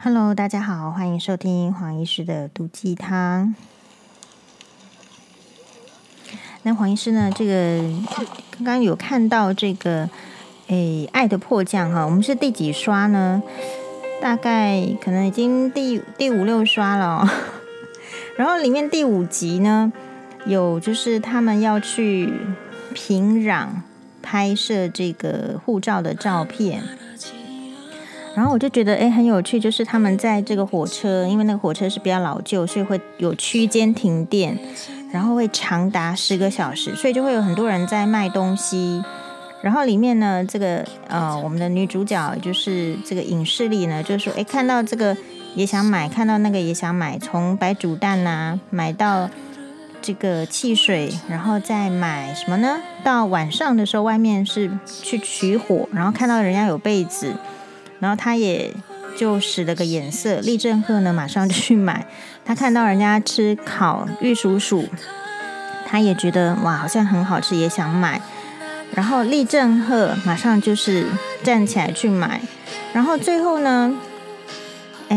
Hello，大家好，欢迎收听黄医师的毒鸡汤。那黄医师呢？这个刚刚有看到这个，诶，爱的迫降哈，我们是第几刷呢？大概可能已经第第五六刷了哦。然后里面第五集呢，有就是他们要去平壤拍摄这个护照的照片。然后我就觉得诶很有趣，就是他们在这个火车，因为那个火车是比较老旧，所以会有区间停电，然后会长达十个小时，所以就会有很多人在卖东西。然后里面呢，这个呃，我们的女主角就是这个影视里呢，就是说诶看到这个也想买，看到那个也想买，从白煮蛋呐买到这个汽水，然后再买什么呢？到晚上的时候，外面是去取火，然后看到人家有被子。然后他也就使了个眼色，利正赫呢马上就去买。他看到人家吃烤玉蜀黍，他也觉得哇好像很好吃，也想买。然后利正赫马上就是站起来去买。然后最后呢，哎，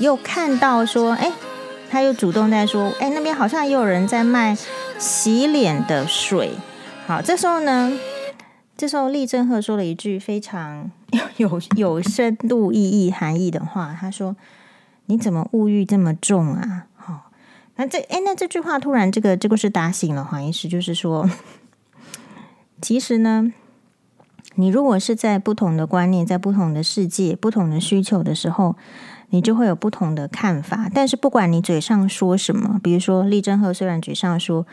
又看到说，哎，他又主动在说，哎，那边好像也有人在卖洗脸的水。好，这时候呢，这时候利正赫说了一句非常。有有深度意义含义的话，他说：“你怎么物欲这么重啊？”好、那这哎，那这句话突然这个这个是打醒了黄医师，就是说，其实呢，你如果是在不同的观念、在不同的世界、不同的需求的时候，你就会有不同的看法。但是不管你嘴上说什么，比如说利正赫虽然嘴上说：“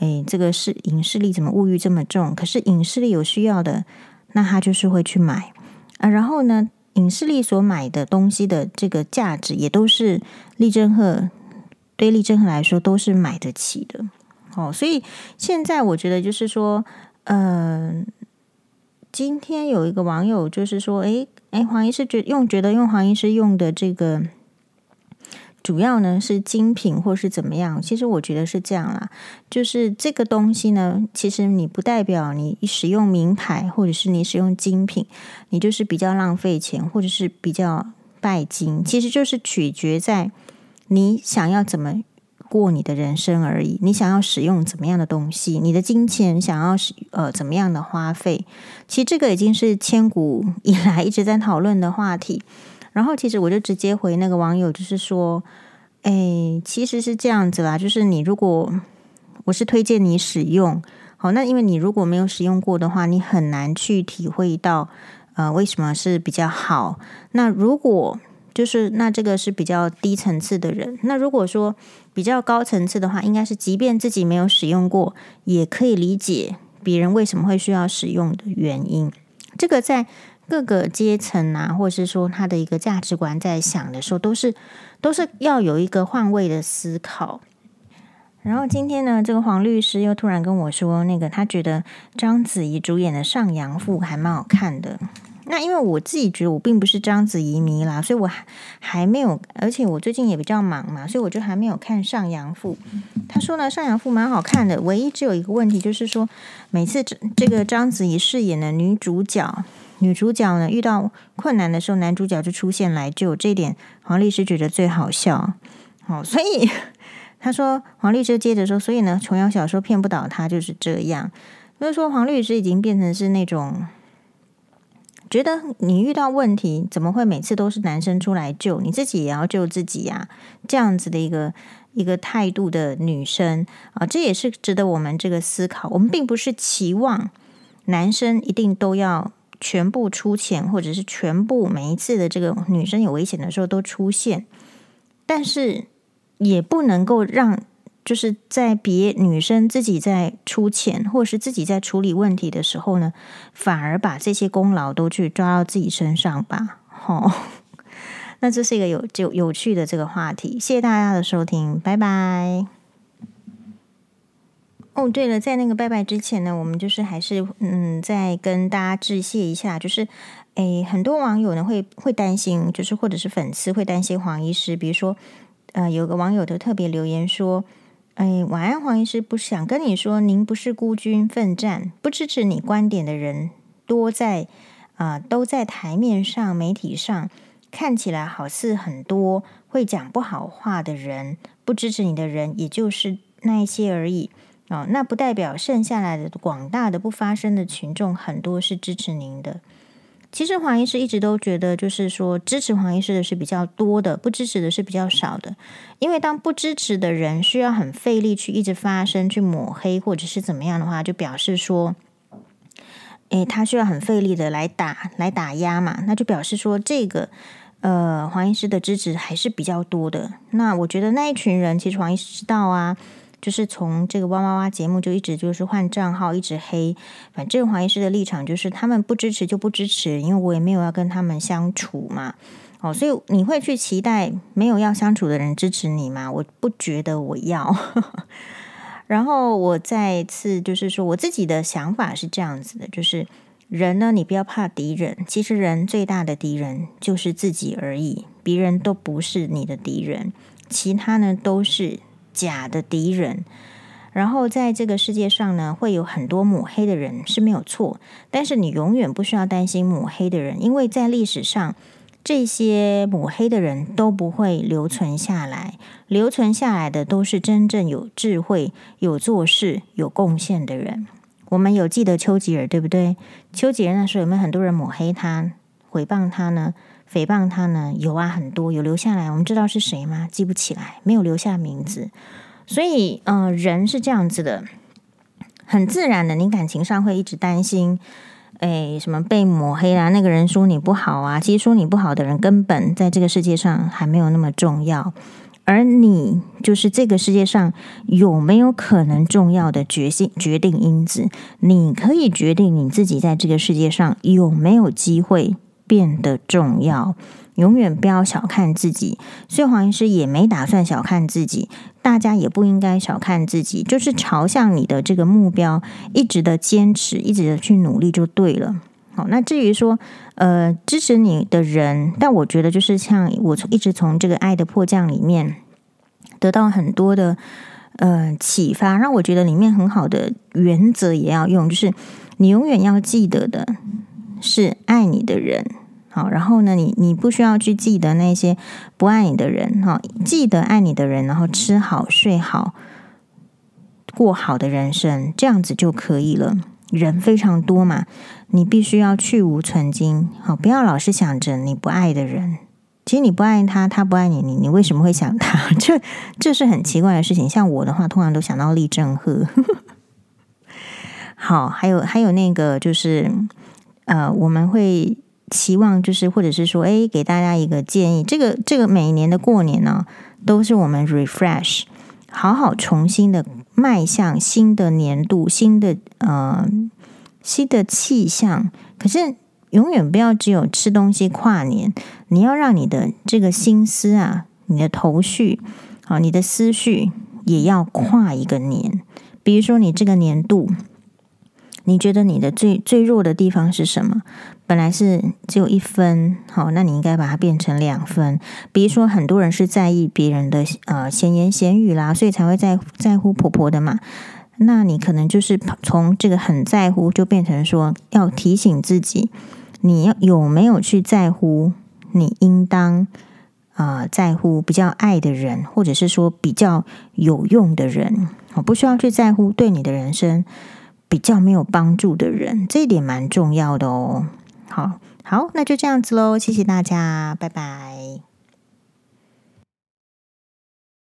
哎，这个是影视力怎么物欲这么重？”可是影视力有需要的，那他就是会去买。啊，然后呢，影视力所买的东西的这个价值，也都是利正赫对利正赫来说都是买得起的。哦，所以现在我觉得就是说，嗯、呃，今天有一个网友就是说，诶诶，黄医师觉用觉得用黄医师用的这个。主要呢是精品或是怎么样？其实我觉得是这样啦，就是这个东西呢，其实你不代表你使用名牌或者是你使用精品，你就是比较浪费钱或者是比较拜金，其实就是取决在你想要怎么过你的人生而已。你想要使用怎么样的东西，你的金钱想要使呃怎么样的花费，其实这个已经是千古以来一直在讨论的话题。然后，其实我就直接回那个网友，就是说，哎，其实是这样子啦，就是你如果我是推荐你使用，好，那因为你如果没有使用过的话，你很难去体会到，呃，为什么是比较好。那如果就是那这个是比较低层次的人，那如果说比较高层次的话，应该是即便自己没有使用过，也可以理解别人为什么会需要使用的原因。这个在。各个阶层啊，或者是说他的一个价值观，在想的时候，都是都是要有一个换位的思考。然后今天呢，这个黄律师又突然跟我说，那个他觉得章子怡主演的《上阳赋》还蛮好看的。那因为我自己觉得我并不是章子怡迷啦，所以我还还没有，而且我最近也比较忙嘛，所以我就还没有看《上阳赋》。他说呢，《上阳赋》蛮好看的，唯一只有一个问题，就是说每次这这个章子怡饰演的女主角。女主角呢，遇到困难的时候，男主角就出现来救，这点黄律师觉得最好笑。哦，所以 他说黄律师接着说，所以呢，琼瑶小说骗不倒他就是这样。就是说黄律师已经变成是那种觉得你遇到问题怎么会每次都是男生出来救，你自己也要救自己呀？这样子的一个一个态度的女生啊，这也是值得我们这个思考。我们并不是期望男生一定都要。全部出钱，或者是全部每一次的这个女生有危险的时候都出现，但是也不能够让就是在别女生自己在出钱，或是自己在处理问题的时候呢，反而把这些功劳都去抓到自己身上吧。好，那这是一个有就有趣的这个话题。谢谢大家的收听，拜拜。哦，对了，在那个拜拜之前呢，我们就是还是嗯，再跟大家致谢一下，就是诶，很多网友呢会会担心，就是或者是粉丝会担心黄医师，比如说呃，有个网友都特别留言说，诶，晚安黄医师，不想跟你说，您不是孤军奋战，不支持你观点的人多在啊、都在台面上、媒体上看起来好似很多会讲不好话的人，不支持你的人，也就是那一些而已哦。那不代表剩下来的广大的不发声的群众很多是支持您的。其实黄医师一直都觉得，就是说支持黄医师的是比较多的，不支持的是比较少的。因为当不支持的人需要很费力去一直发声、去抹黑或者是怎么样的话，就表示说，诶，他需要很费力的来打、来打压嘛，那就表示说这个呃黄医师的支持还是比较多的。那我觉得那一群人，其实黄医师知道啊。就是从这个哇哇哇节目就一直就是换账号，一直黑。反正黄医师的立场就是，他们不支持就不支持，因为我也没有要跟他们相处嘛。哦，所以你会去期待没有要相处的人支持你吗？我不觉得我要。然后我再次就是说，我自己的想法是这样子的，就是人呢，你不要怕敌人，其实人最大的敌人就是自己而已，别人都不是你的敌人，其他呢都是。假的敌人，然后在这个世界上呢，会有很多抹黑的人是没有错，但是你永远不需要担心抹黑的人，因为在历史上，这些抹黑的人都不会留存下来，留存下来的都是真正有智慧、有做事、有贡献的人。我们有记得丘吉尔，对不对？丘吉尔那时候有没有很多人抹黑他、毁谤他呢？诽谤他呢？有啊，很多有留下来。我们知道是谁吗？记不起来，没有留下名字。所以，呃，人是这样子的，很自然的，你感情上会一直担心，哎，什么被抹黑啦？那个人说你不好啊。其实说你不好的人，根本在这个世界上还没有那么重要。而你就是这个世界上有没有可能重要的决心决定因子？你可以决定你自己在这个世界上有没有机会。变得重要，永远不要小看自己。所以黄医师也没打算小看自己，大家也不应该小看自己，就是朝向你的这个目标，一直的坚持，一直的去努力就对了。好，那至于说，呃，支持你的人，但我觉得就是像我从一直从这个《爱的迫降》里面得到很多的呃启发，让我觉得里面很好的原则也要用，就是你永远要记得的是爱你的人。好，然后呢，你你不需要去记得那些不爱你的人，哈，记得爱你的人，然后吃好睡好，过好的人生，这样子就可以了。人非常多嘛，你必须要去无存菁，好，不要老是想着你不爱的人。其实你不爱他，他不爱你，你你为什么会想他？这这是很奇怪的事情。像我的话，通常都想到立正赫。好，还有还有那个就是，呃，我们会。期望就是，或者是说，哎，给大家一个建议。这个这个每年的过年呢，都是我们 refresh，好好重新的迈向新的年度，新的呃新的气象。可是永远不要只有吃东西跨年，你要让你的这个心思啊，你的头绪啊，你的思绪也要跨一个年。比如说，你这个年度。你觉得你的最最弱的地方是什么？本来是只有一分，好，那你应该把它变成两分。比如说，很多人是在意别人的呃闲言闲语啦，所以才会在在乎婆婆的嘛。那你可能就是从这个很在乎，就变成说要提醒自己，你要有没有去在乎你应当啊、在乎比较爱的人，或者是说比较有用的人，我不需要去在乎对你的人生。比较没有帮助的人，这一点蛮重要的哦。好，好，那就这样子喽，谢谢大家，拜拜。